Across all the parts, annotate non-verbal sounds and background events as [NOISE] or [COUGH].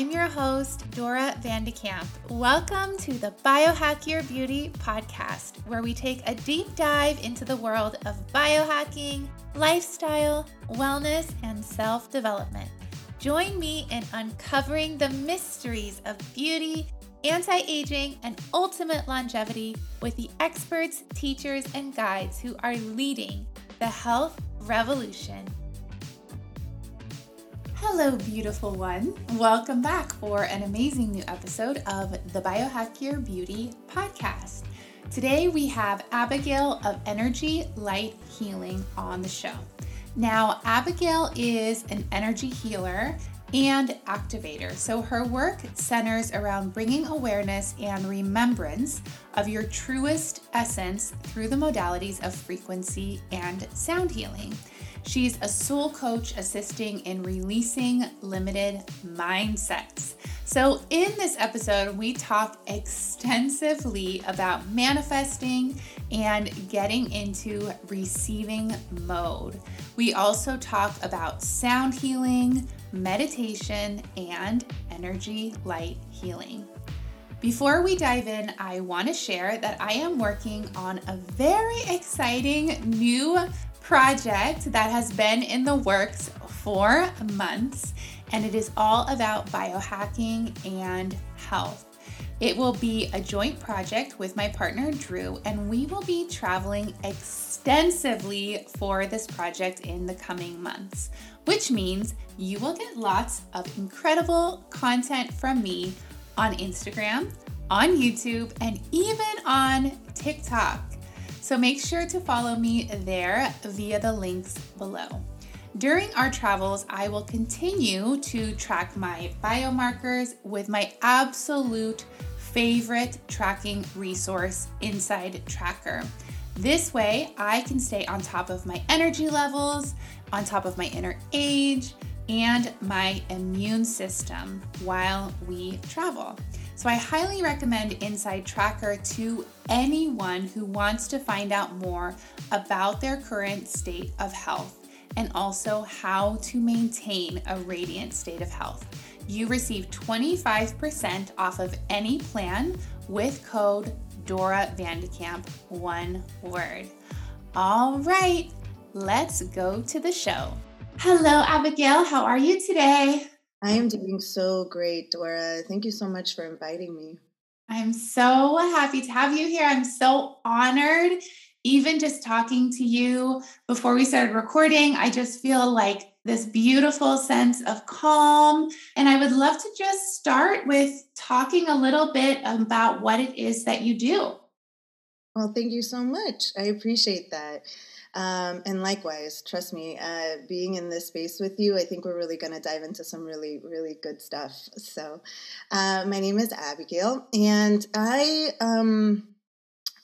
I'm your host, Dora Vandekamp. Welcome to the Biohack Your Beauty podcast, where we take a deep dive into the world of biohacking, lifestyle, wellness, and self development. Join me in uncovering the mysteries of beauty, anti aging, and ultimate longevity with the experts, teachers, and guides who are leading the health revolution. Hello, beautiful one. Welcome back for an amazing new episode of the Biohack Your Beauty podcast. Today we have Abigail of Energy Light Healing on the show. Now, Abigail is an energy healer and activator. So her work centers around bringing awareness and remembrance of your truest essence through the modalities of frequency and sound healing. She's a soul coach assisting in releasing limited mindsets. So, in this episode, we talk extensively about manifesting and getting into receiving mode. We also talk about sound healing, meditation, and energy light healing. Before we dive in, I want to share that I am working on a very exciting new project that has been in the works for months, and it is all about biohacking and health. It will be a joint project with my partner Drew, and we will be traveling extensively for this project in the coming months, which means you will get lots of incredible content from me on Instagram, on YouTube, and even on TikTok. So make sure to follow me there via the links below. During our travels, I will continue to track my biomarkers with my absolute favorite tracking resource, Inside Tracker. This way, I can stay on top of my energy levels, on top of my inner age, and my immune system while we travel. So I highly recommend Inside Tracker to anyone who wants to find out more about their current state of health and also how to maintain a radiant state of health. You receive 25% off of any plan with code Dora Vandekamp, one word. All right, let's go to the show. Hello, Abigail. How are you today? I am doing so great, Dora. Thank you so much for inviting me. I'm so happy to have you here. I'm so honored. Even just talking to you before we started recording, I just feel like this beautiful sense of calm. And I would love to just start with talking a little bit about what it is that you do. Well, thank you so much. I appreciate that. Um, and likewise, trust me, uh, being in this space with you, I think we're really going to dive into some really, really good stuff. So, uh, my name is Abigail, and I, um,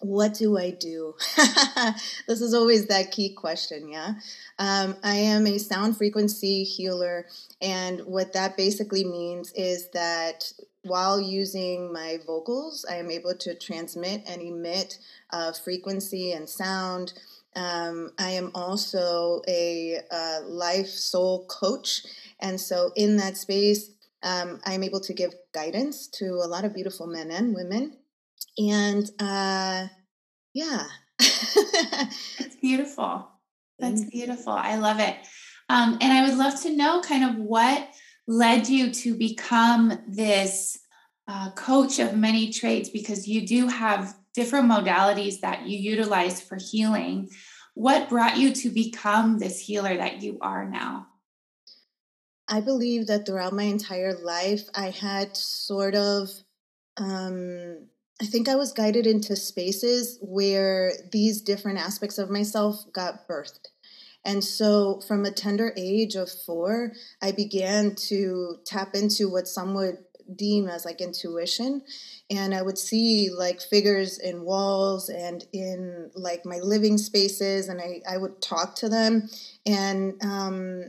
what do I do? [LAUGHS] this is always that key question, yeah? Um, I am a sound frequency healer, and what that basically means is that while using my vocals, I am able to transmit and emit uh, frequency and sound um, I am also a, a, life soul coach. And so, in that space, um, I'm able to give guidance to a lot of beautiful men and women. And uh, yeah. That's beautiful. [LAUGHS] That's beautiful. I love it. Um, and I would love to know kind of what led you to become this uh, coach of many trades because you do have different modalities that you utilize for healing. What brought you to become this healer that you are now? I believe that throughout my entire life, I had sort of, um, I think I was guided into spaces where these different aspects of myself got birthed. And so, from a tender age of four, I began to tap into what some would deem as like intuition and i would see like figures in walls and in like my living spaces and i, I would talk to them and um,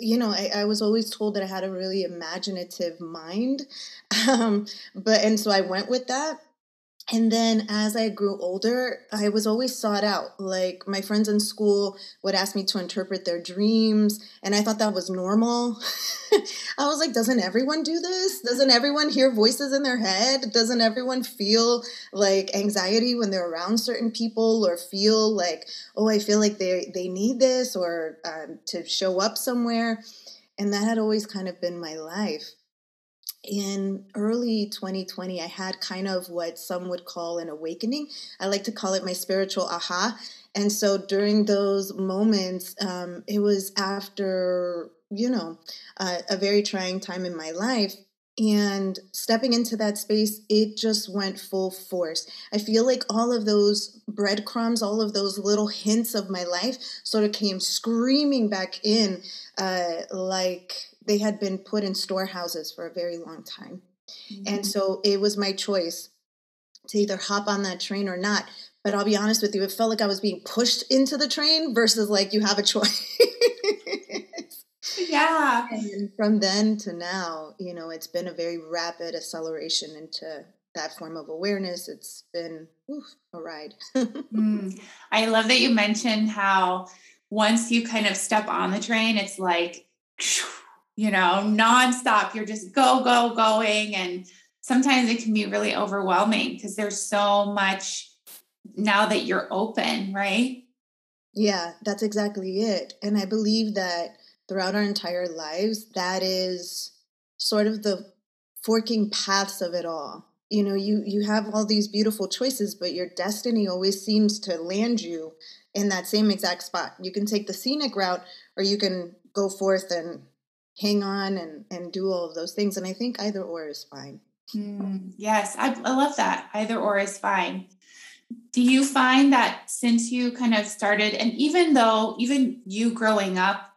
you know I, I, was always told that i had a really imaginative mind [LAUGHS] um, but and so i went with that and then as I grew older, I was always sought out. Like my friends in school would ask me to interpret their dreams, and I thought that was normal. [LAUGHS] I was like, doesn't everyone do this? Doesn't everyone hear voices in their head? Doesn't everyone feel like anxiety when they're around certain people or feel like, oh, I feel like they, they need this or um, to show up somewhere? And that had always kind of been my life in early 2020, I had kind of what some would call an awakening. I like to call it my spiritual aha. And so during those moments, um, it was after, you know, uh, a very trying time in my life. And stepping into that space, it just went full force. I feel like all of those breadcrumbs, all of those little hints of my life sort of came screaming back in uh, like they had been put in storehouses for a very long time. Mm-hmm. And so it was my choice to either hop on that train or not. But I'll be honest with you, it felt like I was being pushed into the train versus like you have a choice. [LAUGHS] yeah. And from then to now, you know, it's been a very rapid acceleration into that form of awareness. It's been oof, a ride. mm. I love that you mentioned how once you kind of step on the train, it's like, you know, nonstop. You're just go, go, going. And sometimes it can be really overwhelming because there's so much now that you're open, right? Yeah, that's exactly it. And I believe that throughout our entire lives, that is sort of the forking paths of it all. You know, you you have all these beautiful choices, but your destiny always seems to land you in that same exact spot. You can take the scenic route or you can go forth and hang on and and do all of those things and i think either or is fine. Mm, yes I, I love that either or is fine. Do you find that since you kind of started and even though even you growing up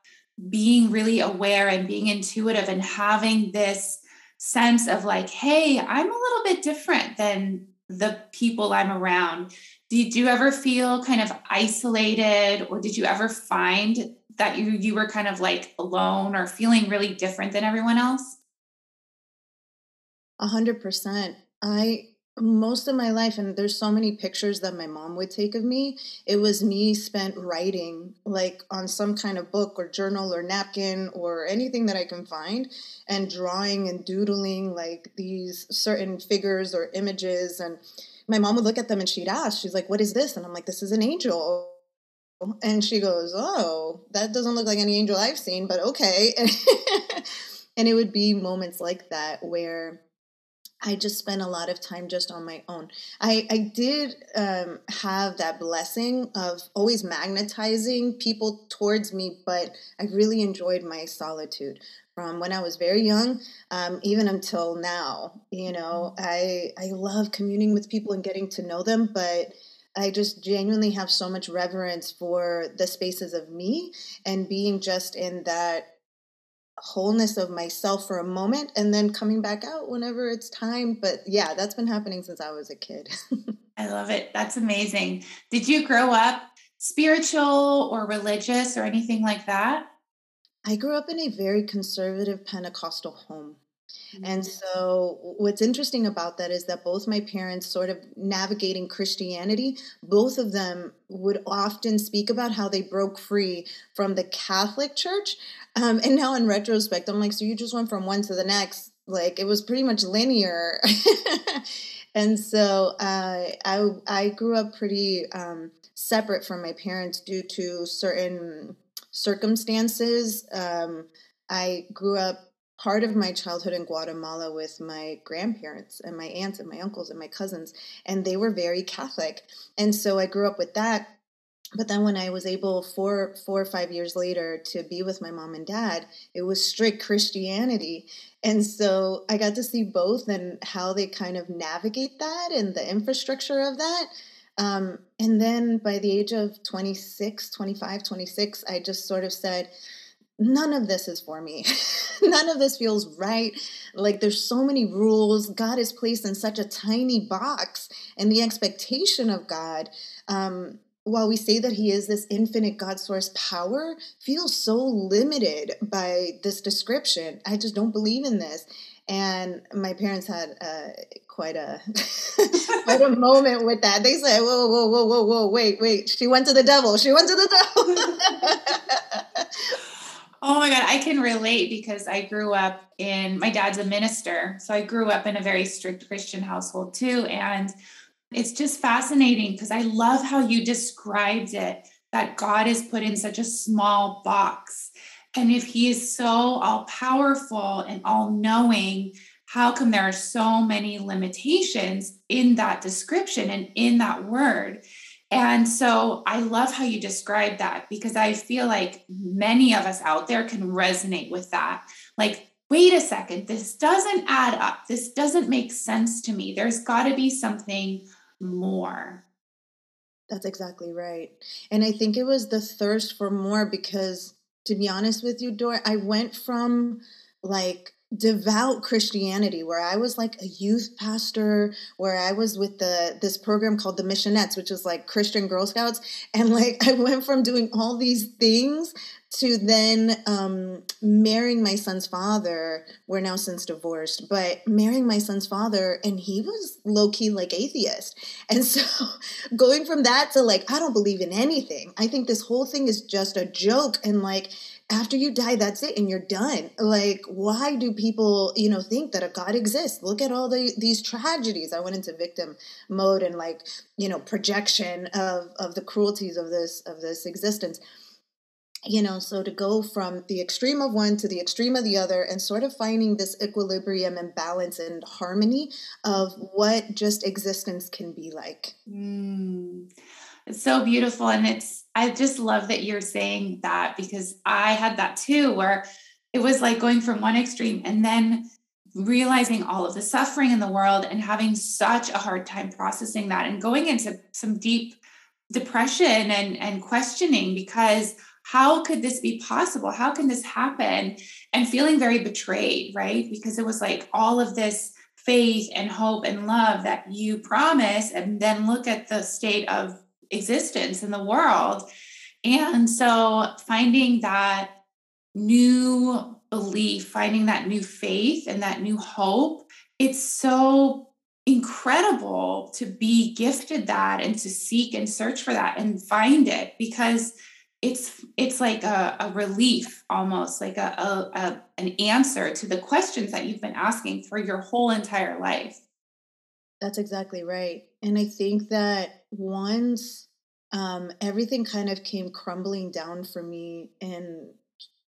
being really aware and being intuitive and having this sense of like hey i'm a little bit different than the people i'm around did you ever feel kind of isolated or did you ever find that you you were kind of like alone or feeling really different than everyone else? A hundred percent. I most of my life, and there's so many pictures that my mom would take of me. It was me spent writing, like on some kind of book or journal or napkin or anything that I can find, and drawing and doodling like these certain figures or images. And my mom would look at them and she'd ask, she's like, "What is this?" And I'm like, "This is an angel." And she goes, Oh, that doesn't look like any angel I've seen, but okay. [LAUGHS] and it would be moments like that where I just spent a lot of time just on my own. I, I did um, have that blessing of always magnetizing people towards me, but I really enjoyed my solitude from when I was very young, um, even until now. You know, mm-hmm. I I love communing with people and getting to know them, but I just genuinely have so much reverence for the spaces of me and being just in that wholeness of myself for a moment and then coming back out whenever it's time. But yeah, that's been happening since I was a kid. [LAUGHS] I love it. That's amazing. Did you grow up spiritual or religious or anything like that? I grew up in a very conservative Pentecostal home. And mm-hmm. so, what's interesting about that is that both my parents, sort of navigating Christianity, both of them would often speak about how they broke free from the Catholic Church. Um, and now, in retrospect, I'm like, so you just went from one to the next. Like, it was pretty much linear. [LAUGHS] and so, uh, I, I grew up pretty um, separate from my parents due to certain circumstances. Um, I grew up part of my childhood in Guatemala with my grandparents and my aunts and my uncles and my cousins, and they were very Catholic. And so I grew up with that. But then when I was able four four or five years later to be with my mom and dad, it was strict Christianity. And so I got to see both and how they kind of navigate that and the infrastructure of that. Um, and then by the age of 26, 25, 26, I just sort of said, none of this is for me. [LAUGHS] none of this feels right. Like there's so many rules. God is placed in such a tiny box, and the expectation of God. Um, while we say that he is this infinite God source power, feels so limited by this description. I just don't believe in this. And my parents had uh, quite a [LAUGHS] quite a moment with that. They said, "Whoa, whoa, whoa, whoa, whoa, wait, wait! She went to the devil. She went to the devil." [LAUGHS] oh my god, I can relate because I grew up in. My dad's a minister, so I grew up in a very strict Christian household too, and it's just fascinating because I love how you described it that God is put in such a small box. And if he is so all powerful and all knowing, how come there are so many limitations in that description and in that word? And so I love how you describe that because I feel like many of us out there can resonate with that. Like, wait a second, this doesn't add up. This doesn't make sense to me. There's got to be something more. That's exactly right. And I think it was the thirst for more because, to be honest with you, Dor, I went from like devout Christianity where I was like a youth pastor where I was with the this program called the Missionettes which was like Christian Girl Scouts and like I went from doing all these things to then um, marrying my son's father. We're now since divorced, but marrying my son's father, and he was low key like atheist. [LAUGHS] And so going from that to like, I don't believe in anything. I think this whole thing is just a joke. And like, after you die that's it and you're done like why do people you know think that a god exists look at all the these tragedies i went into victim mode and like you know projection of of the cruelties of this of this existence you know so to go from the extreme of one to the extreme of the other and sort of finding this equilibrium and balance and harmony of what just existence can be like mm. It's so beautiful. And it's, I just love that you're saying that because I had that too, where it was like going from one extreme and then realizing all of the suffering in the world and having such a hard time processing that and going into some deep depression and, and questioning because how could this be possible? How can this happen? And feeling very betrayed, right? Because it was like all of this faith and hope and love that you promise, and then look at the state of existence in the world. And so finding that new belief, finding that new faith and that new hope, it's so incredible to be gifted that and to seek and search for that and find it because it's it's like a, a relief almost like a, a, a an answer to the questions that you've been asking for your whole entire life that's exactly right and i think that once um, everything kind of came crumbling down for me and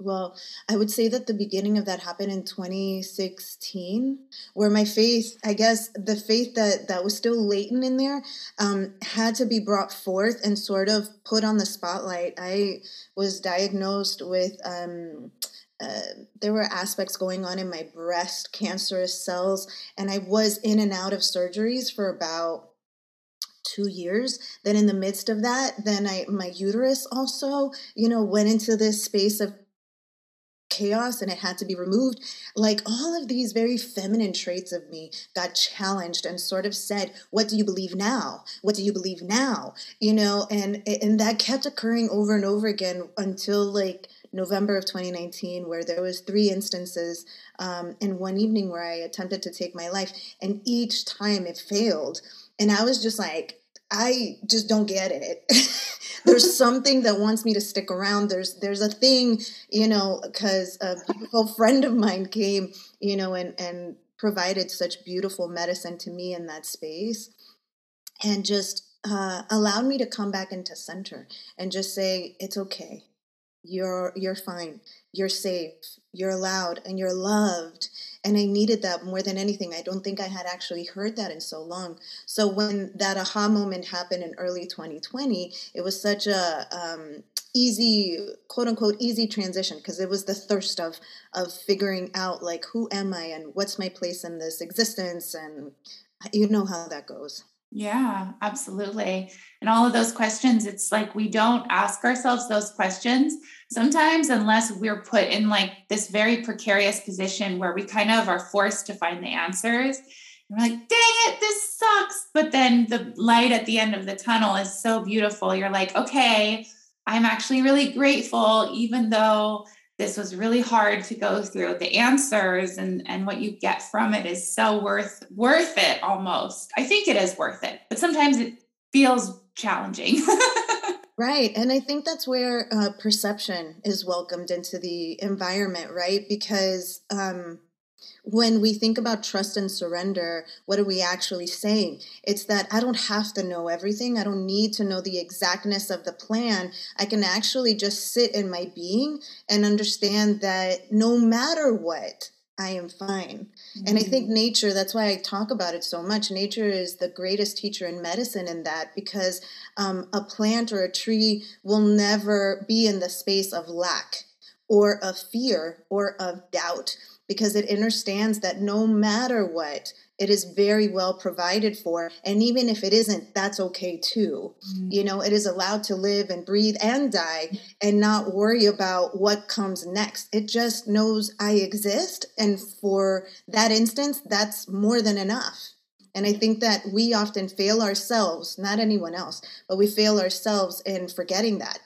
well, I would say that the beginning of that happened in 2016, where my faith, I guess the faith that, that was still latent in there, um, had to be brought forth and sort of put on the spotlight. I was diagnosed with, um, uh, there were aspects going on in my breast, cancerous cells, and I was in and out of surgeries for about two years. Then in the midst of that then i my uterus also you know went into this space of chaos and it had to be removed. Like all of these very feminine traits of me got challenged and sort of said what do you believe now? What do you believe now? You know and and that kept occurring over and over again until like november of 2019 where there was three instances um, in one evening where i attempted to take my life and each time it failed and i was just like I just don't get it. [LAUGHS] there's [LAUGHS] something that wants me to stick around. There's there's a thing, you know, because a beautiful [LAUGHS] friend of mine came, you know, and and provided such beautiful medicine to me in that space, and just uh, allowed me to come back into center and just say it's okay, you're you're fine, you're safe, you're allowed, and you're loved and I needed that more than anything. I don't think I had actually heard that in so long. So when that aha moment happened in early 2020, it was such a um, easy quote unquote easy transition because it was the thirst of of figuring out like who am i and what's my place in this existence and you know how that goes yeah, absolutely. And all of those questions, it's like we don't ask ourselves those questions sometimes unless we're put in like this very precarious position where we kind of are forced to find the answers. And we're like, dang it, this sucks. But then the light at the end of the tunnel is so beautiful. You're like, okay, I'm actually really grateful, even though this was really hard to go through. The answers and and what you get from it is so worth worth it almost. I think it is worth it but sometimes it feels challenging. [LAUGHS] Right and i think that's where uh, perception is welcomed into the environment right? Because um when we think about trust and surrender, what are we actually saying? It's that I don't have to know everything. I don't need to know the exactness of the plan. I can actually just sit in my being and understand that no matter what, I am fine. Mm-hmm. And I think mm-hmm. nature, that's why I talk about it so much. Nature is the greatest teacher in medicine in that because um, a plant or a tree will never be in the space of lack or of fear or of doubt because it understands that no matter what, it is very well provided for. And even if it isn't, that's okay too. Mm-hmm. You know, it is allowed to live and breathe and die and not worry about what comes next. It just knows I exist. And for that instance, that's more than enough. And I think that we often fail ourselves, not anyone else, but we fail ourselves in forgetting that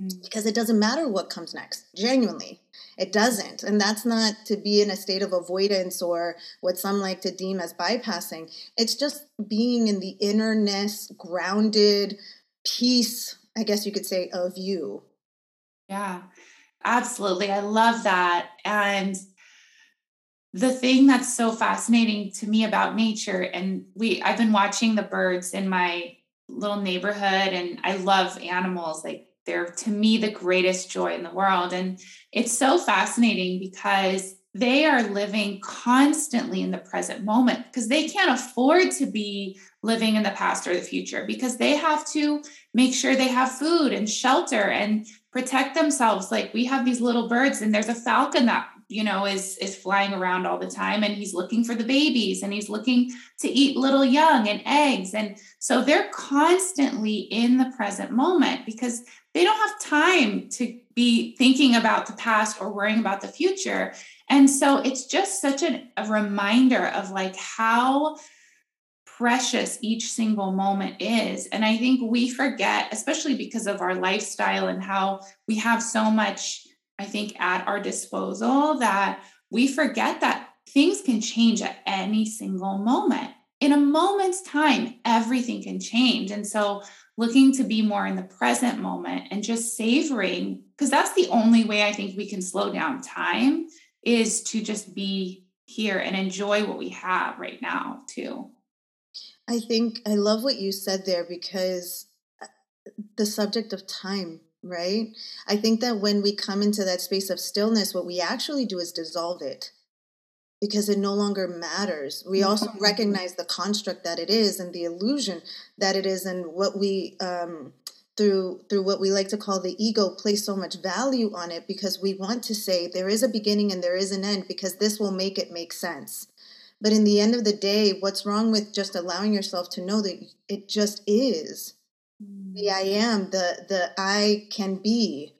mm. because it doesn't matter what comes next, genuinely. It doesn't. And that's not to be in a state of avoidance or what some like to deem as bypassing. It's just being in the innerness, grounded peace, I guess you could say, of you. Yeah, absolutely. I love that. And the thing that's so fascinating to me about nature, and we I've been watching the birds in my little neighborhood and I love animals like they're to me the greatest joy in the world. And it's so fascinating because they are living constantly in the present moment because they can't afford to be living in the past or the future because they have to make sure they have food and shelter and protect themselves like we have these little birds and there's a falcon that you know is is flying around all the time and he's looking for the babies and he's looking to eat little young and eggs and so they're constantly in the present moment because they don't have time to be thinking about the past or worrying about the future and so it's just such an, a reminder of like how precious each single moment is and i think we forget especially because of our lifestyle and how we have so much I think, at our disposal that we forget that things can change at any single moment. In a moment's time, everything can change. And so, looking to be more in the present moment and just savoring, because that's the only way I think we can slow down time is to just be here and enjoy what we have right now, too. I think I love what you said there because uh, the subject of time right? I think that when we come into that space of stillness, what we actually do is dissolve it because it no longer matters. We also mm-hmm. recognize the construct that it is and the illusion that it is, and what we um, through through what we like to call the ego place so much value on it because we want to say there is a beginning and there is an end because this will make it make sense. But in the end of the day, what's wrong with just allowing yourself to know that it just is? the I am, the the I can be,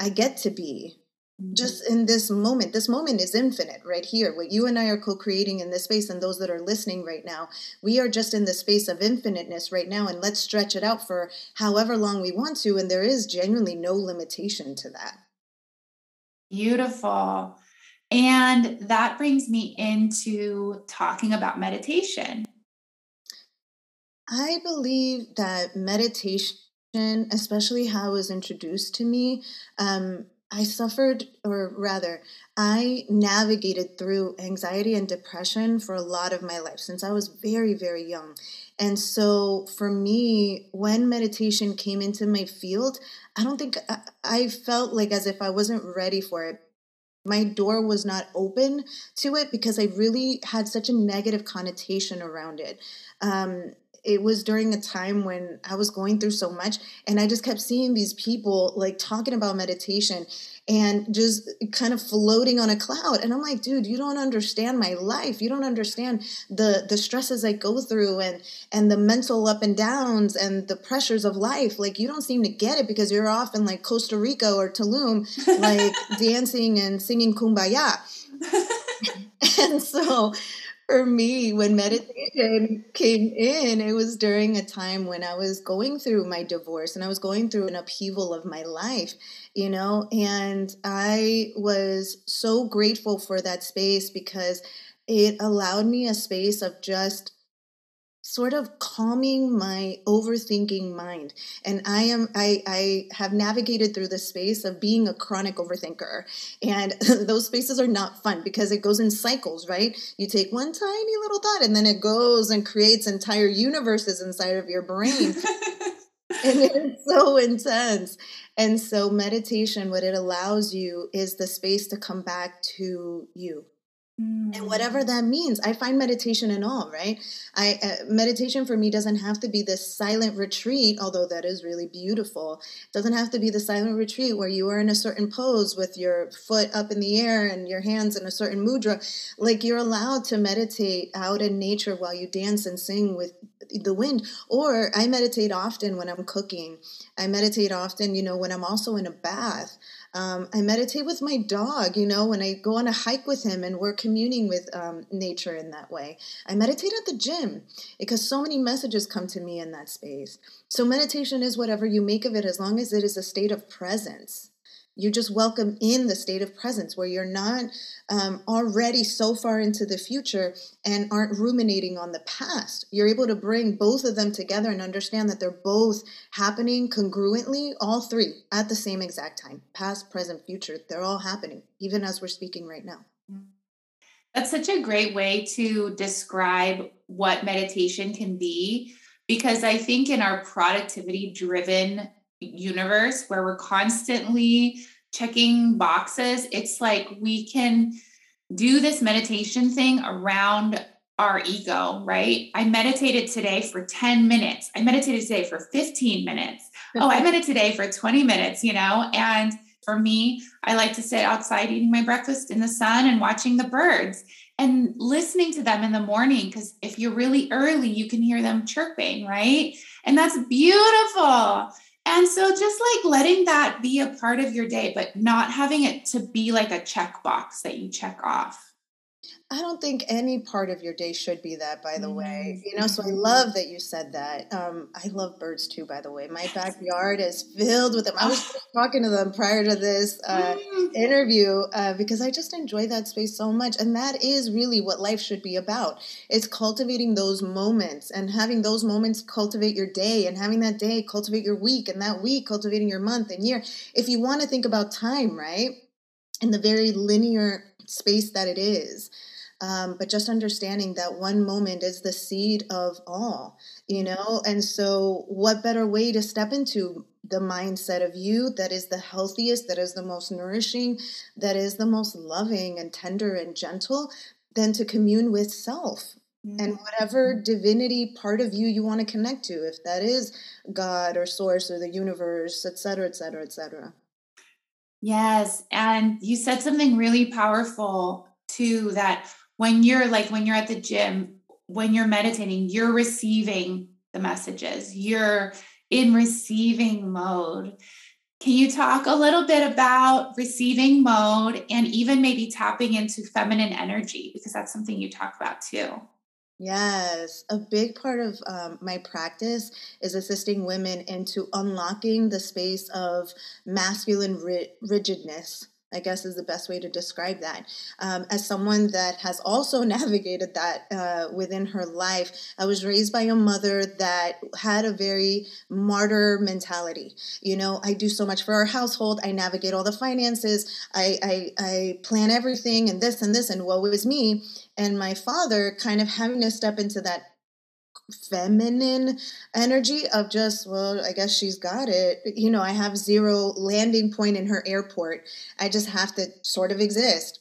I get to be. Mm-hmm. Just in this moment, this moment is infinite right here. What you and I are co creating in this space, and those that are listening right now, we are just in the space of infiniteness right now. And let's stretch it out for however long we want to. And there is genuinely no limitation to that. Beautiful. And that brings me into talking about meditation. I believe that meditation, especially how it was introduced to me, um, I suffered, or rather, I navigated through anxiety and depression for a lot of my life since I was very, very young. And so for me, when meditation came into my field, I don't think I, I felt like as if I wasn't ready for it my door was not open to it because I really had such a negative connotation around it. Um, it was during a time when I was going through so much and I just kept seeing these people like talking about meditation and just kind of floating on a cloud and I'm like dude you don't understand my life. You don't understand the the stresses I go through and and the mental up and downs and the pressures of life. Like you don't seem to get it because you're off in like Costa Rica or Tulum like [LAUGHS] dancing and singing kumbaya. [LAUGHS] [LAUGHS] And so for me, when meditation mm-hmm. came in, it was during a time when I was going through my divorce and I was going through an upheaval of my life. you know, and I was so grateful for that space because it allowed me a space of just sort of calming my overthinking mind. And i am i i have navigated through the space of being a chronic overthinker. And [LAUGHS] those spaces are not fun because it goes in cycles right? You take one tiny little thought and then it goes and creates entire universes inside of your brain. [LAUGHS] And it's so intense. And so meditation what it allows you is the space to come back to you Mm. And whatever that means, I find meditation in all, right? I uh, meditation for me doesn't have to be this silent retreat, although that is really beautiful. It doesn't have to be the silent retreat where you are in a certain pose with your foot up in the air and your hands in a certain mudra. Like you're allowed to meditate out in nature while you dance and sing with the wind. Or I meditate often when I'm cooking. I meditate often, you know, when I'm also in a bath. Um, I meditate with my dog, you know, when I go on a hike with him and we're communing with um, nature in that way. I meditate at the gym because so many messages come to me in that space. So, meditation is whatever you make of it as long as it is a state of presence you just welcome in the state of presence where you're not um, already so far into the future and aren't ruminating on the past. You're able to bring both of them together and understand that they're both happening congruently, all three at the same exact time past, present, future. They're all happening, even as we're speaking right now. That's such a great way to describe what meditation can be because I think in our productivity driven universe where we're constantly checking boxes, it's like we can do this meditation thing around our ego, right? I meditated today for 10 minutes. I meditated today for 15 minutes. Oh, I meditated today for 20 minutes, you know? And for me, I like to sit outside eating my breakfast in the sun and watching the birds and listening to them in the morning. Because if you're really early, you can hear them chirping, right? And that's beautiful. And so just like letting that be a part of your day, but not having it to be like a checkbox that you check off. I don't think any part of your day should be that, by the mm-hmm. way. You know, so I love that you said that. Um, I love birds too, by the way. My backyard is filled with them. I was talking to them prior to this uh, mm. interview uh, because I just enjoy that space so much. And that is really what life should be about. It's cultivating those moments and having those moments cultivate your day and having that day cultivate your week and that week cultivating your month and year. If you want to think about time, right? In the very linear space that it is um, but just understanding that one moment is the seed of all, you mm-hmm. know? And so, what better way to step into the mindset of you that is the healthiest, that is the most nourishing, that is the most loving and tender and gentle than to commune with self? Mm-hmm. And whatever divinity part of you you want to connect to, if that is God or source or the universe, et cetera, et cetera, et cetera. Yes. And you said something really powerful too that when you're like when you're at the gym when you're meditating you're receiving the messages. You're in receiving mode. Can you talk a little bit about receiving mode and even maybe tapping into feminine energy? Because that's something you talk about too. Yes, a big part of um, my practice is assisting women into unlocking the space of masculine ri- rigidness I guess is the best way to describe that. Um, as someone that has also [LAUGHS] navigated that uh, within her life, I was raised by a mother that had a very martyr mentality. You know, I do so much for our household. I navigate all the finances. I I, I plan everything and this and this and woe is me. And my father kind of having to step into that feminine energy of just well i guess she's got it. You know i have zero landing point in her airport. I just have to sort of exist.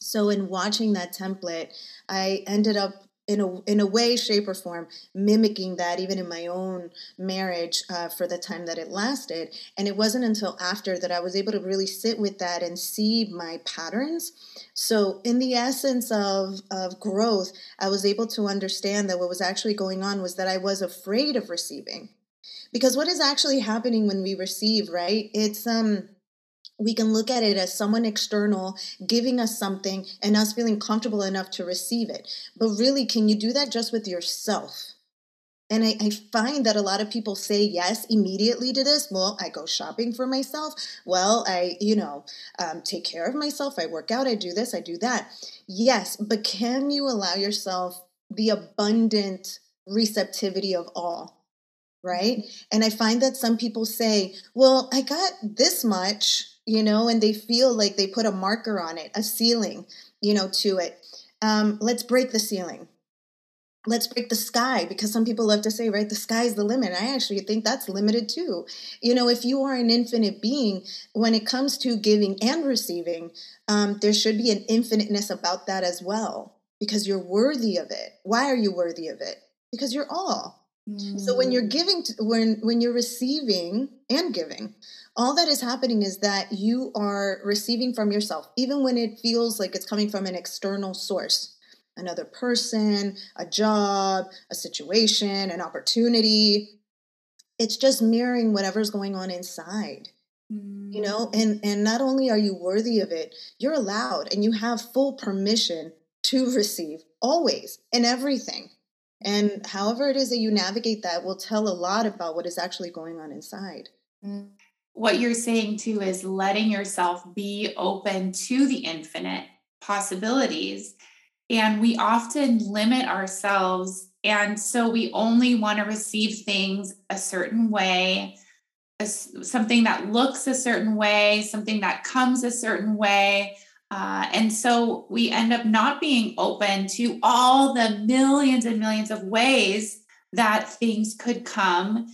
So in watching that template i ended up in a in a way, shape, or form, mimicking that even in my own marriage uh, for the time that it lasted. And it wasn't until after that I was able to really sit with that and see my patterns. So, in the essence of of growth, I was able to understand that what was actually going on was that I was afraid of receiving, because what is actually happening when we receive, right? It's um we can look at it as someone external giving us something and us feeling comfortable enough to receive it. But really, can you do that just with yourself? And I, I, find that a lot of people say yes immediately to this. Well, I go shopping for myself. Well, I, you know, um, take care of myself. I work out. I do this. I do that. Yes, but can you allow yourself the abundant receptivity of all? Right. Mm-hmm. And I find that some people say, well, I got this much, you know, and they feel like they put a marker on it, a ceiling, you know, to it. Um, let's break the ceiling let's break the sky because some people love to say right the sky is the limit i actually think that's limited too you know if you are an infinite being when it comes to giving and receiving um, there should be an infiniteness about that as well because you're worthy of it why are you worthy of it because you're all mm. so when you're mm. giving to, when when you're receiving and giving all that is happening is that you are receiving from yourself even when it feels like it's coming from an external source another person, a job, a situation, an opportunity. It's just mirroring whatever's going on inside. You know, mm. and and not only are you worthy of it, you're allowed and you have full permission to receive always and everything. And however it is that you navigate that will tell a lot about what is actually going on inside. What you're saying too is letting yourself be open to the infinite possibilities and we often limit ourselves. And so we only want to receive things a certain way, something that looks a certain way, something that comes a certain way. Uh, and so we end up not being open to all the millions and millions of ways that things could come.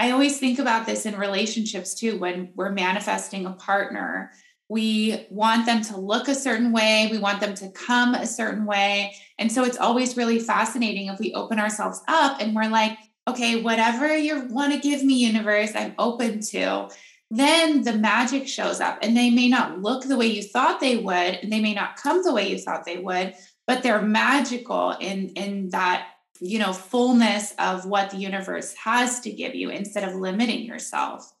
I always think about this in relationships too, when we're manifesting a partner we want them to look a certain way. We want them to come a certain way. And so it's always really fascinating if we open ourselves up and we're like, okay, whatever you want to give me, universe, I'm open to. Then the magic shows up and they may not look the way you thought they would, and they may not come the way you thought they would, but they're magical in, in that, you know, fullness of what the universe has to give you instead of limiting yourself.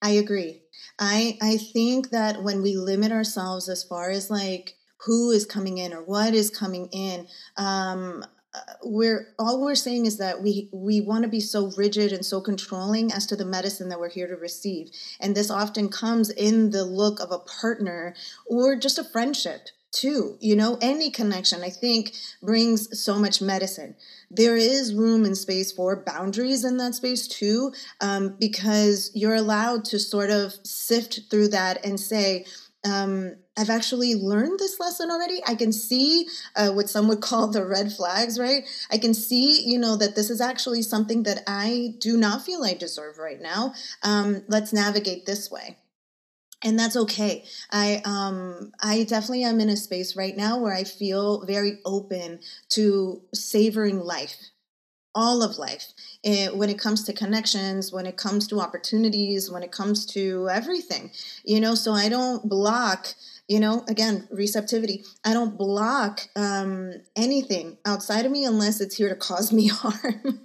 I agree. I I think that when we limit ourselves as far as like who is coming in or what is coming in, um, uh, we're all we're saying is that we we want to be so rigid and so controlling as to the medicine that we're here to receive and this often comes in the look of a partner or just a friendship too you know any connection i think brings so much medicine there is room and space for boundaries in that space too um, because you're allowed to sort of sift through that and say um, I've actually learned this lesson already. I can see uh, what some would [LAUGHS] call the red flags, right? I can see, you know, that this is actually something that I do not feel I deserve right now. Um, let's navigate this way and that's okay. I um i definitely am in a space right now where i feel very open to savoring life all of life it, eh, when it comes to connections when it comes to opportunities when it comes to everything you know? So i don't block you know again receptivity. I don't block um anything outside of me unless it's here to cause me [LAUGHS] harm.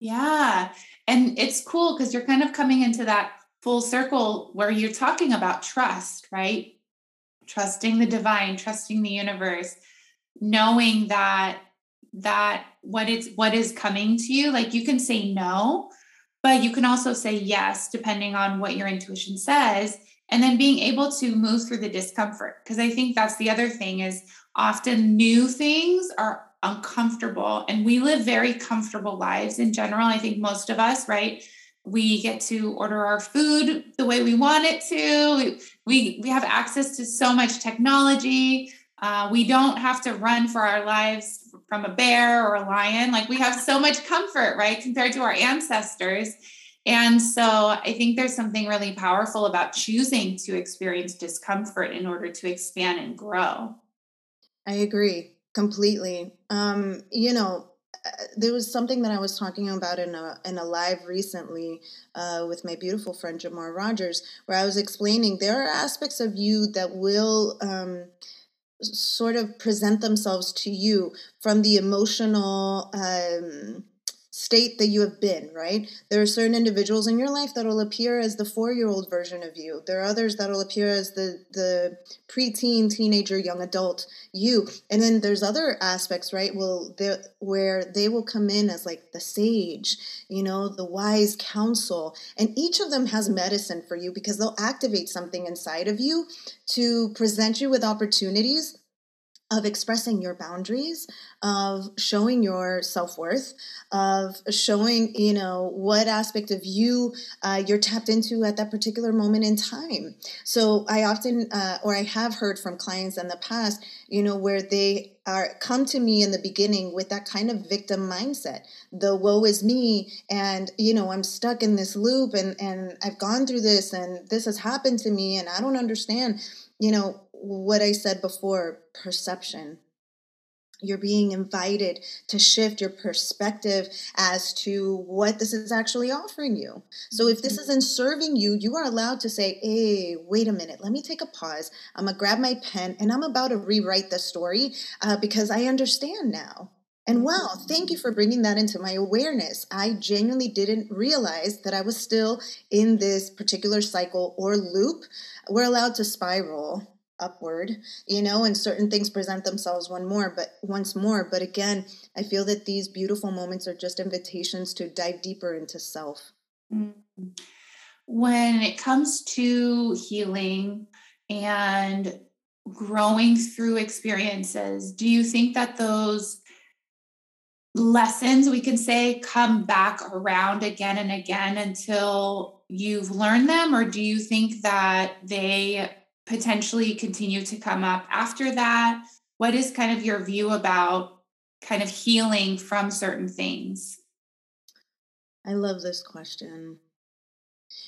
Yeah. And it's cool because you're kind of coming into that full circle where you're talking about trust, right? Trusting the divine, trusting the universe, knowing that that what it's what is coming to you, like you can say no, but you can also say yes depending on what your intuition says and then being able to move through the discomfort because i think that's the other thing is often new things are uncomfortable and we live very comfortable lives in general i think most of us right we get to order our food the way we want it to. We we, have access to so much technology. Uh, we don't have to run for our lives from a bear or a lion. Like we have so much comfort right compared to our ancestors. And so i think there's something really powerful about choosing to experience discomfort in order to expand and grow. I agree completely. Um, you know there was something that I was talking about in a in a live recently uh, with my beautiful friend Jamar Rogers, where I was explaining there are aspects of you that will um, sort of present themselves to you from the emotional um, state that you have been, right? There are certain individuals in your life that will appear as the four-year-old version of you. There are others that will appear as the the preteen, teenager, young adult you. And then there's other aspects, right? Well, where they will come in as like the sage, you know, the wise counsel. And each of them has medicine for you because they'll activate something inside of you to present you with opportunities of expressing your boundaries, of showing your self worth, of showing, you know, what aspect of you uh, you're tapped into at that particular moment in time. So I often, uh, or I have heard from clients in the past, you know, where they are come to me in the beginning with that kind of victim mindset the woe is me and you know i'm stuck in this loop and and i've gone through this and this has happened to me and i don't understand you know what I said before perception. You're being invited to shift your perspective as to what this is actually offering you. So, if this mm-hmm. isn't serving you, you are allowed to say, Hey, wait a minute, let me take a pause. I'm gonna grab my pen and I'm about to rewrite the story uh, because I understand now. And wow, thank you for bringing that into my awareness. I genuinely didn't realize that I was still in this particular cycle or loop. We're allowed to spiral upward you know and certain things present themselves one more but once more. But again i feel that these beautiful moments are just invitations to dive deeper into self. Mm-hmm. when it comes to healing and growing through experiences do you think that those lessons we can say come back around again and again until you've learned them? Or do you think that they potentially continue to come up after that? What is kind of your view about kind of healing from certain things? I love this question.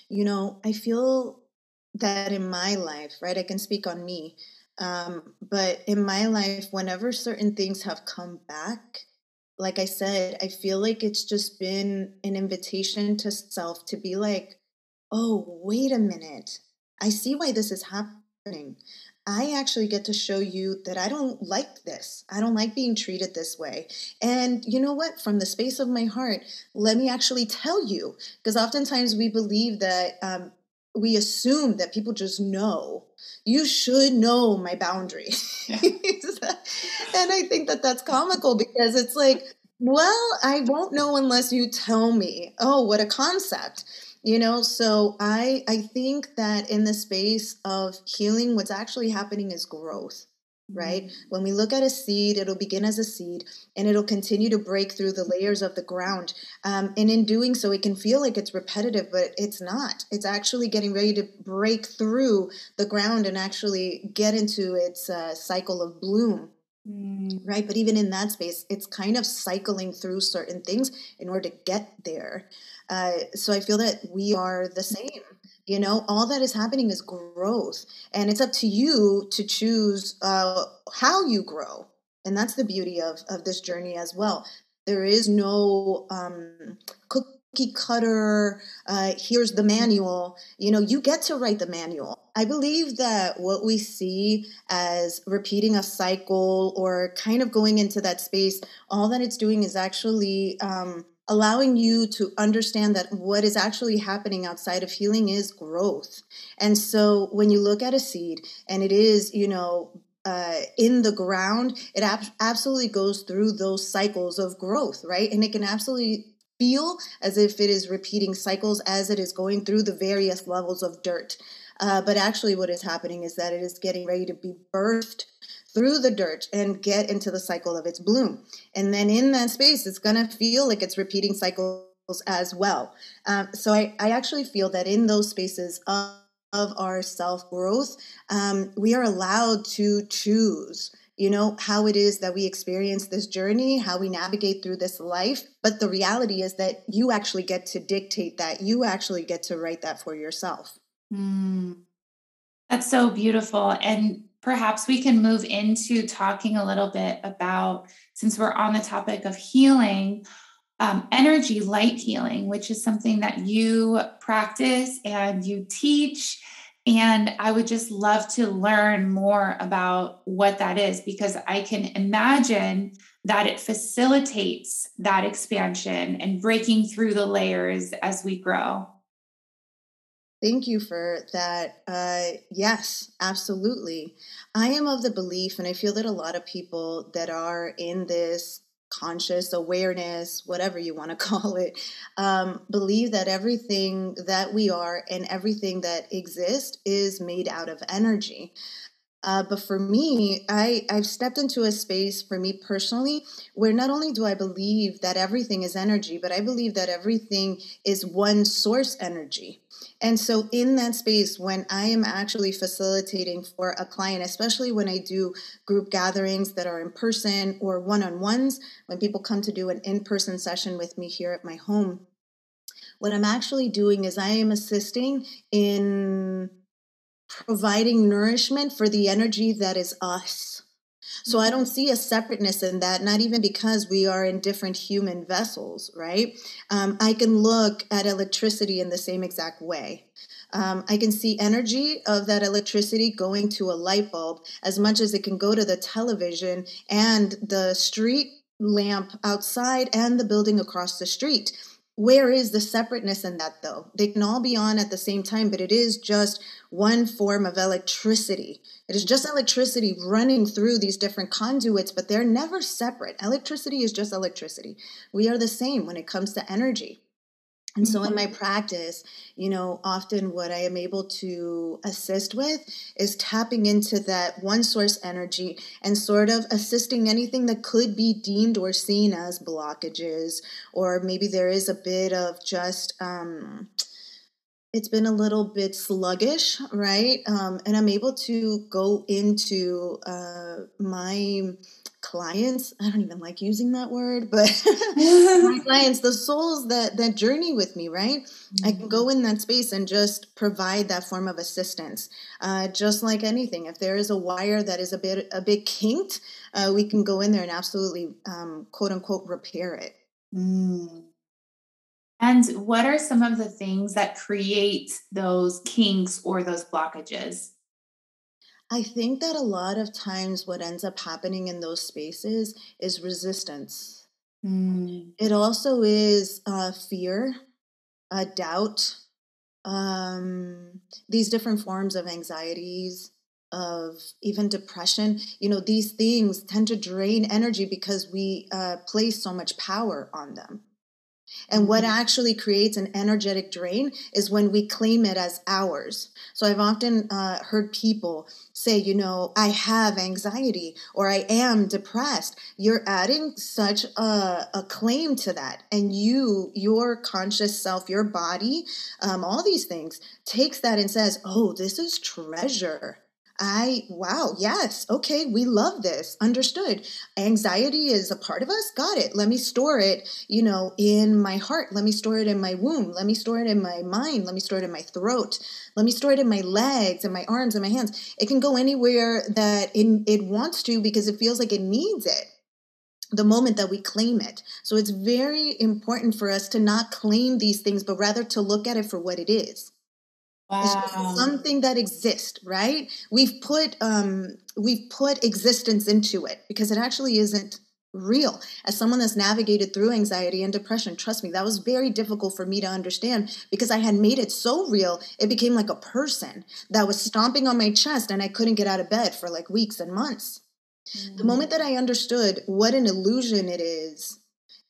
You know, I feel that in my life, right? I can speak on me. Um, but in my life, whenever certain things have come back, like I said, I feel like it's just been an invitation to self to be like, oh, wait a minute. I see why this is happening I actually get to show you that I don't like this. I don't like being treated this way. And you know what? From the space of my heart, let me actually tell you, because oftentimes we believe that um, we assume that people just know. You should know my boundary. Yeah. [LAUGHS] and I think that that's comical because it's like, well, I won't know unless you tell me. Oh, what a concept you know so i i think that in the space of healing what's actually happening is growth right mm-hmm. when we look at a seed it'll begin as a seed and it'll continue to break through the layers of the ground um, and in doing so it can feel like it's repetitive but it's not it's actually getting ready to break through the ground and actually get into its uh, cycle of bloom mm. right but even in that space it's kind of cycling through certain things in order to get there uh, so I feel that we are the same. You know, all that is happening is growth, and it's up to you to choose uh, how you grow. And that's the beauty of of this journey as well. There is no um, cookie cutter. Uh, here's the manual. You know, you get to write the manual. I believe that what we see as repeating a cycle or kind of going into that space, all that it's doing is actually um, allowing you to understand that what is actually happening outside of healing is growth. And so when you look at a seed and it is, you know, uh, in the ground, it ab- absolutely goes through those cycles of growth, right? And it can absolutely feel as if it is repeating cycles as it is going through the various levels of dirt. Uh, but actually, what is happening is that it is getting ready to be birthed through the dirt and get into the cycle of its bloom. And then in that space, it's going to feel like it's repeating cycles as well. Um, so I, I actually feel that in those spaces of, of our self growth, um, we are allowed to choose you know, how it is that we experience this journey, how we navigate through this life. But the reality is that you actually get to dictate that. You actually get to write that for yourself. Mm, that's so beautiful. And perhaps we can move into talking a little bit about, since we're on the topic of healing, um, energy light healing, which is something that you practice and you teach. And I would just love to learn more about what that is because I can imagine that it facilitates that expansion and breaking through the layers as we grow. Thank you for that. Uh, yes, absolutely. I am of the belief, and I feel that a lot of people that are in this conscious awareness, whatever you want to [LAUGHS] call it, um, believe that everything that we are and everything that exists is made out of energy. Uh, but for me, I, I've stepped into a space for me personally where not only do I believe that everything is energy, but I believe that everything is one source energy. And so, in that space, when I am actually facilitating for a client, especially when I do group gatherings that are in person or one on ones, when people come to do an in person session with me here at my home, what I'm actually doing is I am assisting in providing nourishment for the energy that is us. So I don't see a separateness in that, not even because we are in different human vessels, right? Um, I can look at electricity in the same exact way. Um, I can see energy of that electricity going to a light bulb as much as it can go to the television and the street lamp outside and the building across the street where is the separateness in that though they can all be on at the same time but it is just one form of electricity. It is just electricity running through these different conduits but they're never separate. Electricity is just electricity. We are the same when it comes to energy. And so in my mm-hmm. practice, you know, often what I am able to assist with is tapping into that one source energy and sort of assisting anything that could be deemed or seen as blockages, or maybe there is a bit of just, um, it's been a little bit sluggish, right? Um, and I'm able to go into uh, my clients i don't even like using that word but [LAUGHS] my [LAUGHS] clients the souls that that journey with me right mm-hmm. i can go mm-hmm. in that space and just provide that form of assistance uh, just like anything if there is a wire that is a bit a bit kinked uh, we can go in there and absolutely um, quote unquote repair it mm. And what are some of the things that create those kinks or those blockages I think that a lot of times what ends up happening in those spaces is resistance. Mm. It also is uh, fear, uh, doubt, um, these different forms of anxieties, of even depression. You know, these things tend to drain energy because we uh, place so much power on them. And what mm-hmm. actually creates an energetic drain is when we claim it as ours. So I've often uh, heard people say, you know, I have anxiety or I am depressed. You're adding such a, a claim to that. And you, your conscious self, your body, um, all these things takes that and says, oh, this is treasure. I, wow, yes, okay, we love this. Understood. Anxiety is a part of us. Got it. Let me store it, you know, in my heart. Let me store it in my womb. Let me store it in my mind. Let me store it in my throat. Let me store it in my legs and my arms and my hands. It can go anywhere that it, it wants to because it feels like it needs it the moment that we claim it. So it's very important for us to not claim these things, but rather to look at it for what it is. Wow. something that exists, right? We've put um, we've put existence into it because it actually isn't real. As someone that's navigated through anxiety and depression, trust me, that was very difficult for me to understand because I had made it so real, it became like a person that was stomping on my chest and I couldn't get out of bed for like weeks and months. Mm-hmm. The moment that I understood what an illusion it is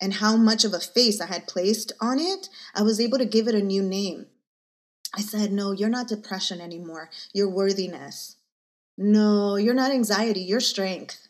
and how much of a face I had placed on it, I was able to give it a new name. I said, No, you're not depression anymore. You're worthiness. No, you're not anxiety. You're strength.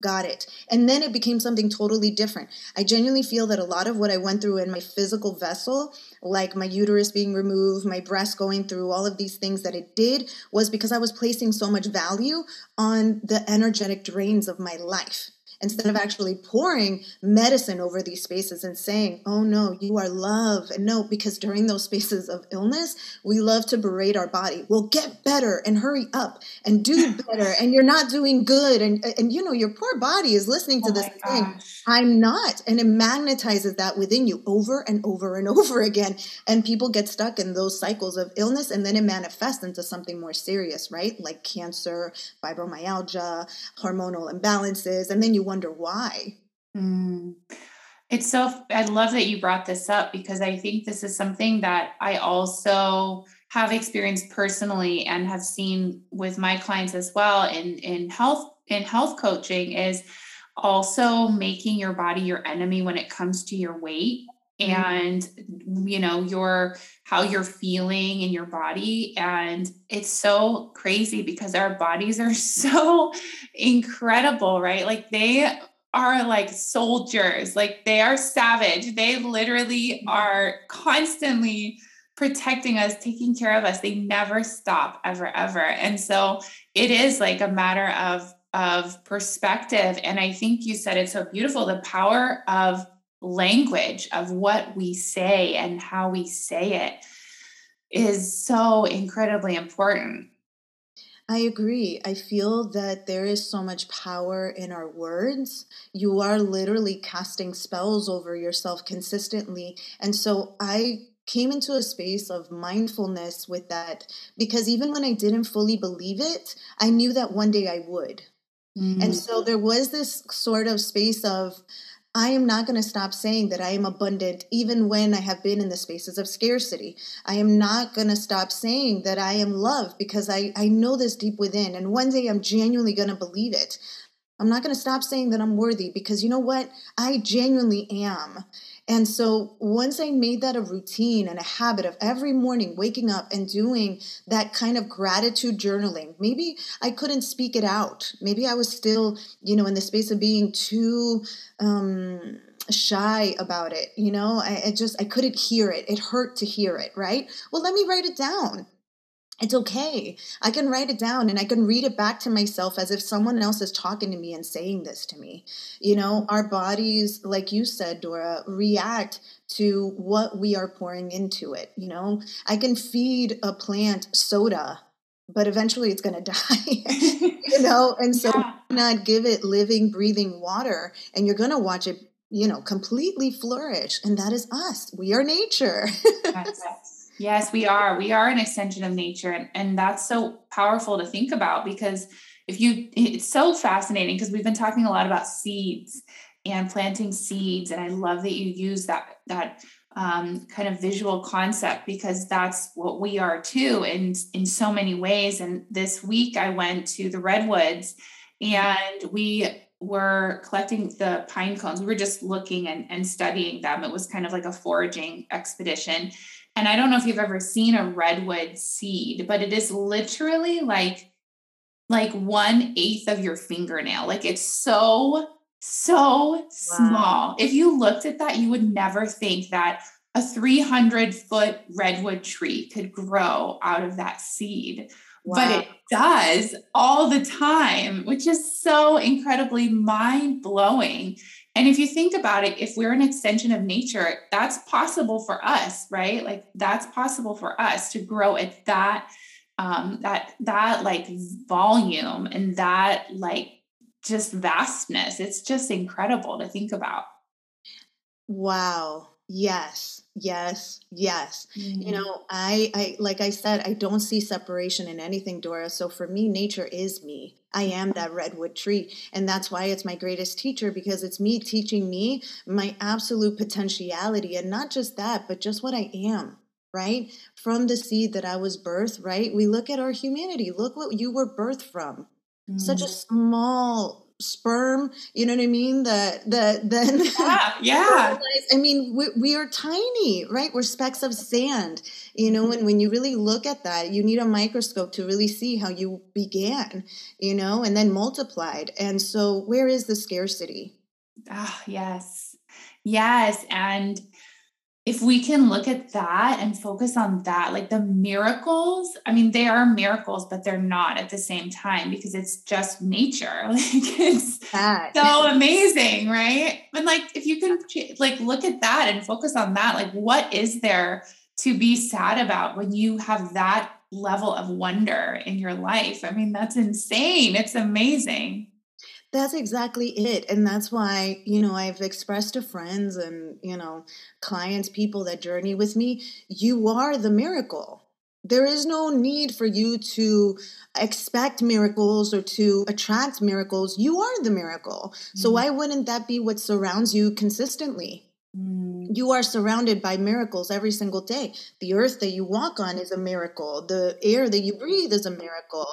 Got it. And then it became something totally different. I genuinely feel that a lot of what I went through in my physical vessel, like my uterus being removed, my breast going through all of these things that it did, was because I was placing so much value on the energetic drains of my life instead of actually pouring medicine over these spaces and saying, oh no, you are love. And no, because during those spaces of illness, we love to berate our body. Well, get better and hurry up and do [LAUGHS] better. and you're not doing good. And, and you know, your poor body is listening to oh this thing. I'm not. And it magnetizes that within you over and over and [LAUGHS] over again. And people get stuck in those cycles of illness and then it manifests into something more serious, right? Like cancer, fibromyalgia, hormonal imbalances. And then you wonder why. Mm. It's so, I love that you brought this up because I think this is something that I also have experienced personally and have seen with my clients as well in, in health, in health coaching is also making your body your enemy when it comes to your weight. And you know your how you're feeling in your body and it's so crazy because our bodies are [LAUGHS] so incredible right like they are like soldiers like they are savage they literally mm-hmm. are constantly protecting us taking care of us they never stop ever ever and so it is like a matter of of perspective. And I think you said it so beautiful the power of language, of what we say and how we say it is so incredibly important. I agree. I feel that there is so much power in our words. You are literally casting spells over yourself consistently. And so I came into a space of mindfulness with that because even when I didn't fully believe it, I knew that one day I would. Mm-hmm. And so there was this sort of space of, I am not going to stop saying that I am abundant, even when I have been in the spaces of scarcity. I am not going to stop saying that I am loved because I, I know this deep within. And one day I'm genuinely going to believe it. I'm not going to stop saying that I'm worthy because you know what? I genuinely am. And so once I made that a routine and a habit of every morning waking up and doing that kind of gratitude journaling, maybe I couldn't speak it out. Maybe I was still, you know, in the space of being too um shy about it you know? I, I just i couldn't hear it. It hurt to hear it right? Well let me write it down it's okay. I can write it down and I can read it back to myself as if someone else is talking to me and saying this to me. You know, our bodies, like you said, Dora, react to what we are pouring into it. You know, I can feed a plant soda, but eventually it's going [LAUGHS] to die. you know, and so yeah. not give it living, breathing water and you're going to watch it, you know, completely flourish. And that is us. We are nature. [LAUGHS] Yes, we are. We are an extension of nature. And, and that's so powerful to think about because if you, it's so fascinating because we've been talking a lot about seeds and planting seeds. And I love that you use that, that um, kind of visual concept because that's what we are too in, in so many ways. And this week I went to the Redwoods and we were collecting the pine cones. We were just looking and, and studying them. It was kind of like a foraging expedition. And I don't know if you've ever seen a redwood seed, but it is literally like like one eighth of your fingernail. Like it's so so wow. small. If you looked at that, you would never think that a 300 foot redwood tree could grow out of that seed. Wow. But it does all the time, which is so incredibly mind blowing. And if you think about it, if we're an extension of nature, that's possible for us, right? Like that's possible for us to grow at that um that that like volume and that like just vastness. It's just incredible to think about. Wow. Yes yes yes mm-hmm. you know i i like i said i don't see separation in anything dora so for me nature is me i am that redwood tree and that's why it's my greatest teacher because it's me teaching me my absolute potentiality and not just that but just what i am right from the seed that i was birthed right we look at our humanity look what you were birthed from mm-hmm. such a mm. small sperm you know what i mean? The the then yeah, [LAUGHS] yeah. i mean we, we are tiny right? We're specks of sand you know and when you really look at that you need a microscope to really see how you began you know and then multiplied and so where is the scarcity? Ah oh, yes. Yes and if we can look at that and focus on that, like the miracles, I mean, they are miracles, but they're not at the same time because it's just nature. [LAUGHS] Like it's that. so amazing, right? And like, if you can like look at that and focus on that, like, what is there to be sad about when you have that level of wonder in your life? I mean, that's insane. It's amazing. That's exactly it. And that's why, you know, I've expressed to friends and, you know, clients, people that journey with me, you are the miracle. There is no need for you to expect miracles or to attract miracles. You are the miracle. Mm-hmm. So, why wouldn't that be what surrounds you consistently? Mm. You are surrounded by miracles every single day. The earth that you walk on is a miracle. The air that you breathe is a miracle.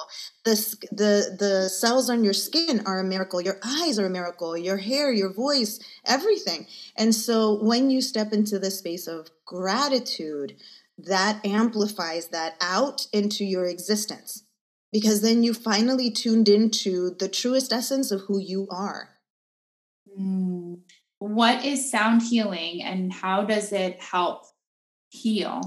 The, the, the cells on your skin are a miracle. Your eyes are a miracle. Your hair, your voice, everything. And so when you step into the space of gratitude, that amplifies that out into your existence because then you finally tuned into the truest essence of who you are. Mm. What is sound healing and how does it help heal?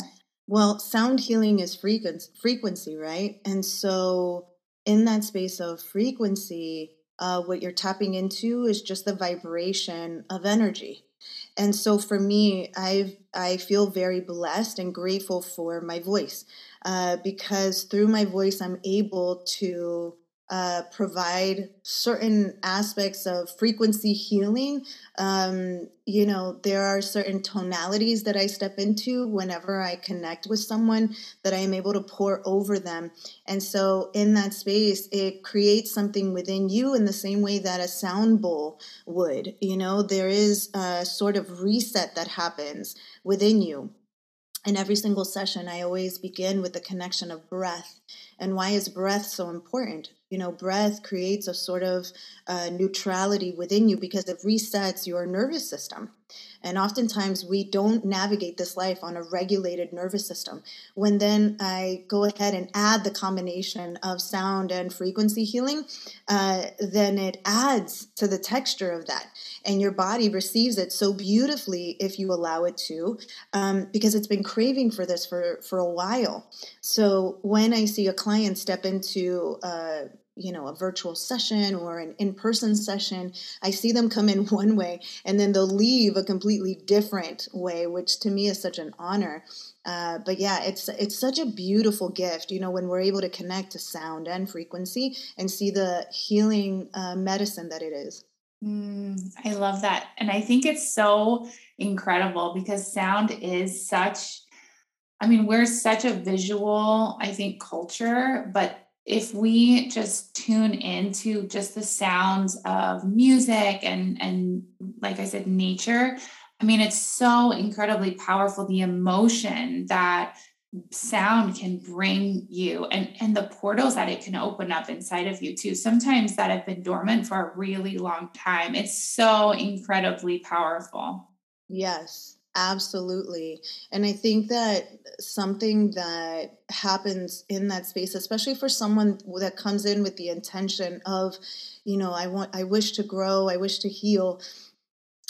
Well, sound healing is frequency, right? And so, in that space of frequency, uh, what you're tapping into is just the vibration of energy. And so for me, I I feel very blessed and grateful for my voice uh, because through my voice, I'm able to uh, provide certain aspects of frequency healing. Um, you know, there are certain tonalities that I step into whenever I connect with someone that I am able to pour over them. And so, in that space, it creates something within you in the same way that a sound bowl would. You know, there is a sort of reset that happens within you in every single session, I always begin with the connection of breath. And why is breath so important? You know, breath creates a sort of uh, neutrality within you because it resets your nervous system. And oftentimes we don't navigate this life on a regulated nervous system. When then I go ahead and add the combination of sound and frequency healing, uh, then it adds to the texture of that. And your body receives it so beautifully if you allow it to, um, because it's been craving for this for, for a while. So when I see a client step into, uh, you know a virtual session or an in-person session i see them come in [LAUGHS] one way and then they'll leave a completely different way which to me is such an honor. Uh, but yeah it's it's such a beautiful gift you know when we're able to connect to sound and frequency and see the healing uh, medicine that it is. Mm, i love that. And i think it's so incredible because sound is such i mean we're such a visual i think culture but if we just tune into just the sounds of music and and like I said nature I mean it's so incredibly powerful the emotion that sound can bring you and and the portals that it can open up inside of you too sometimes that have been dormant for a really long time. It's so incredibly powerful. Yes Absolutely. And I think that something that happens in that space, especially for someone that comes in with the intention of, you know, I want, I wish to grow, I wish to heal.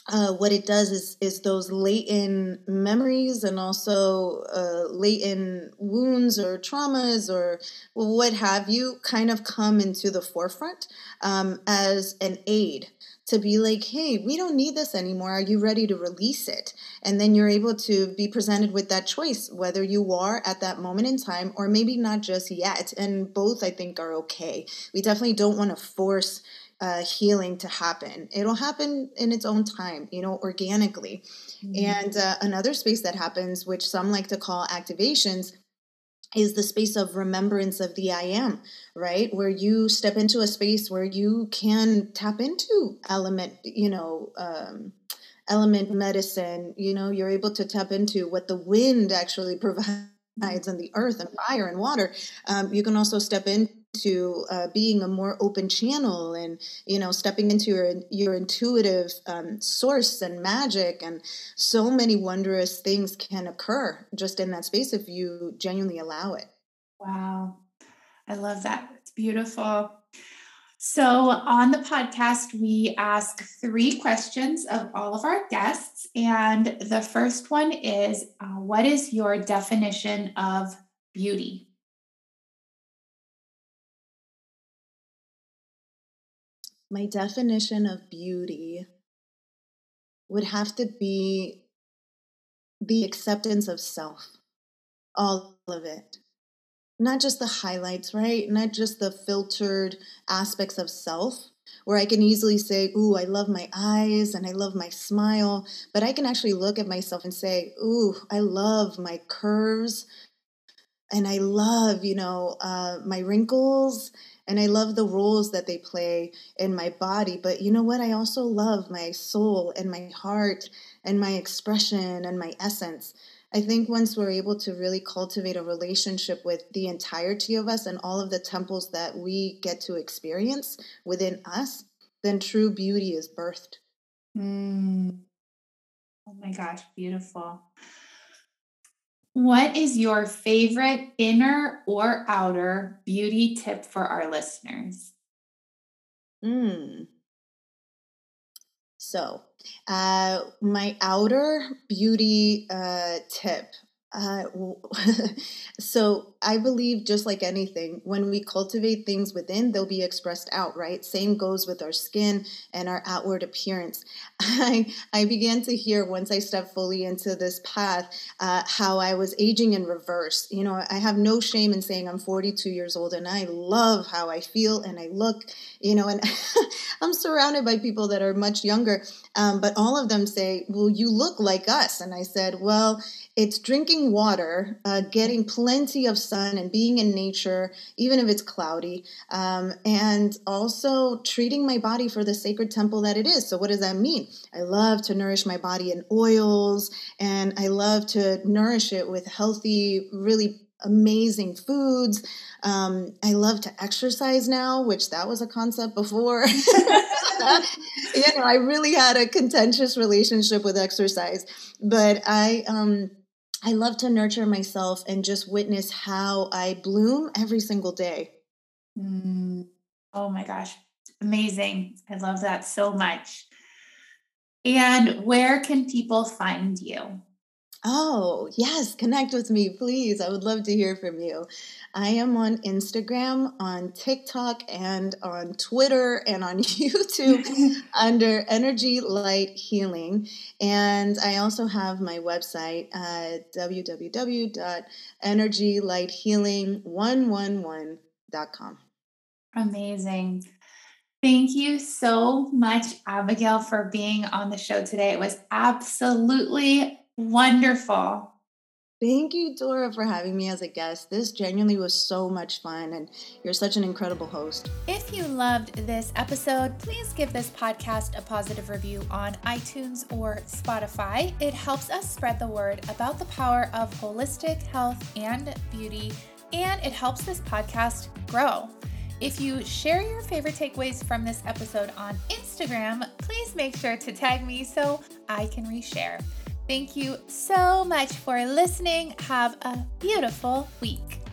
Uh, what it does is is those latent memories and also uh, latent wounds or traumas or what have you kind of come into the forefront um, as an aid to be like, hey, we don't need this anymore. Are you ready to release it? And then you're able to be presented with that choice, whether you are at that moment in time or maybe not just yet. And both, I think, are okay. We definitely don't want to force uh, healing to happen. It'll happen in its own time, you know, organically. Mm-hmm. And uh, another space that happens, which some like to call activations, is the space of remembrance of the I am, right? Where you step into a space where you can tap into element, you know, um, element medicine, you know, you're able to tap into what the wind actually [LAUGHS] provides and the earth and fire and water. Um, you can also step in to uh, being a more open channel and you know stepping into your your intuitive um, source and magic and so many wondrous things can occur just in that space if you genuinely allow it. Wow. I love that. It's beautiful. So on the podcast we ask three questions of all of our guests and the first one is uh, what is your definition of beauty my definition of beauty would have to be the acceptance of self, all of it. Not just the highlights, right? Not just the filtered aspects of self, where I can easily say, Ooh, I love my eyes and I love my smile. But I can actually look at myself and say, Ooh, I love my curves and I love, you know, uh, my wrinkles and I love the roles that they play in my body. But you know what? I also love my soul and my heart and my expression and my essence. I think once we're able to really cultivate a relationship with the entirety of us and all of the temples that we get to experience within us, then true beauty is birthed. Mm. Oh my gosh, beautiful. What is your favorite inner or outer beauty tip for our listeners? Mm. So, uh, my outer beauty uh, tip uh, [LAUGHS] so I believe just like anything, when we cultivate things within, they'll be expressed out, right? Same goes with our skin and our outward appearance. [LAUGHS] I, I began to hear once I stepped fully into this path uh, how I was aging in reverse. You know, I have no shame in saying I'm 42 years old and I love how I feel and I look, you know, and [LAUGHS] I'm surrounded by people that are much younger, um, but all of them say, Well, you look like us. And I said, Well, it's drinking water, uh, getting plenty of sun, and being in nature, even if it's cloudy, um, and also treating my body for the sacred temple that it is. So, what does that mean? I love to nourish my body in oils, and I love to nourish it with healthy, really amazing foods. Um, I love to exercise now, which that was a concept before. [LAUGHS] you know, I really had a contentious relationship with exercise, but I um, I love to nurture myself and just witness how I bloom every single day. Mm. Oh my gosh, amazing! I love that so much. And where can people find you? Oh, yes, connect with me, please. I would love to hear from you. I am on Instagram, on TikTok, and on Twitter and on [LAUGHS] YouTube [LAUGHS] under Energy Light Healing. And I also have my website, uh, www.energylighthealing111.com. Amazing. Thank you so much, Abigail, for being on the show today. It was absolutely Wonderful. Thank you, Dora, for having me as a guest. This genuinely was so much fun, and you're such an incredible host. If you loved this episode, please give this podcast a positive review on iTunes or Spotify. It helps us spread the word about the power of holistic health and beauty, and it helps this podcast grow. If you share your favorite takeaways from this episode on Instagram, please make sure to tag me so I can reshare. Thank you so much for listening. Have a beautiful week.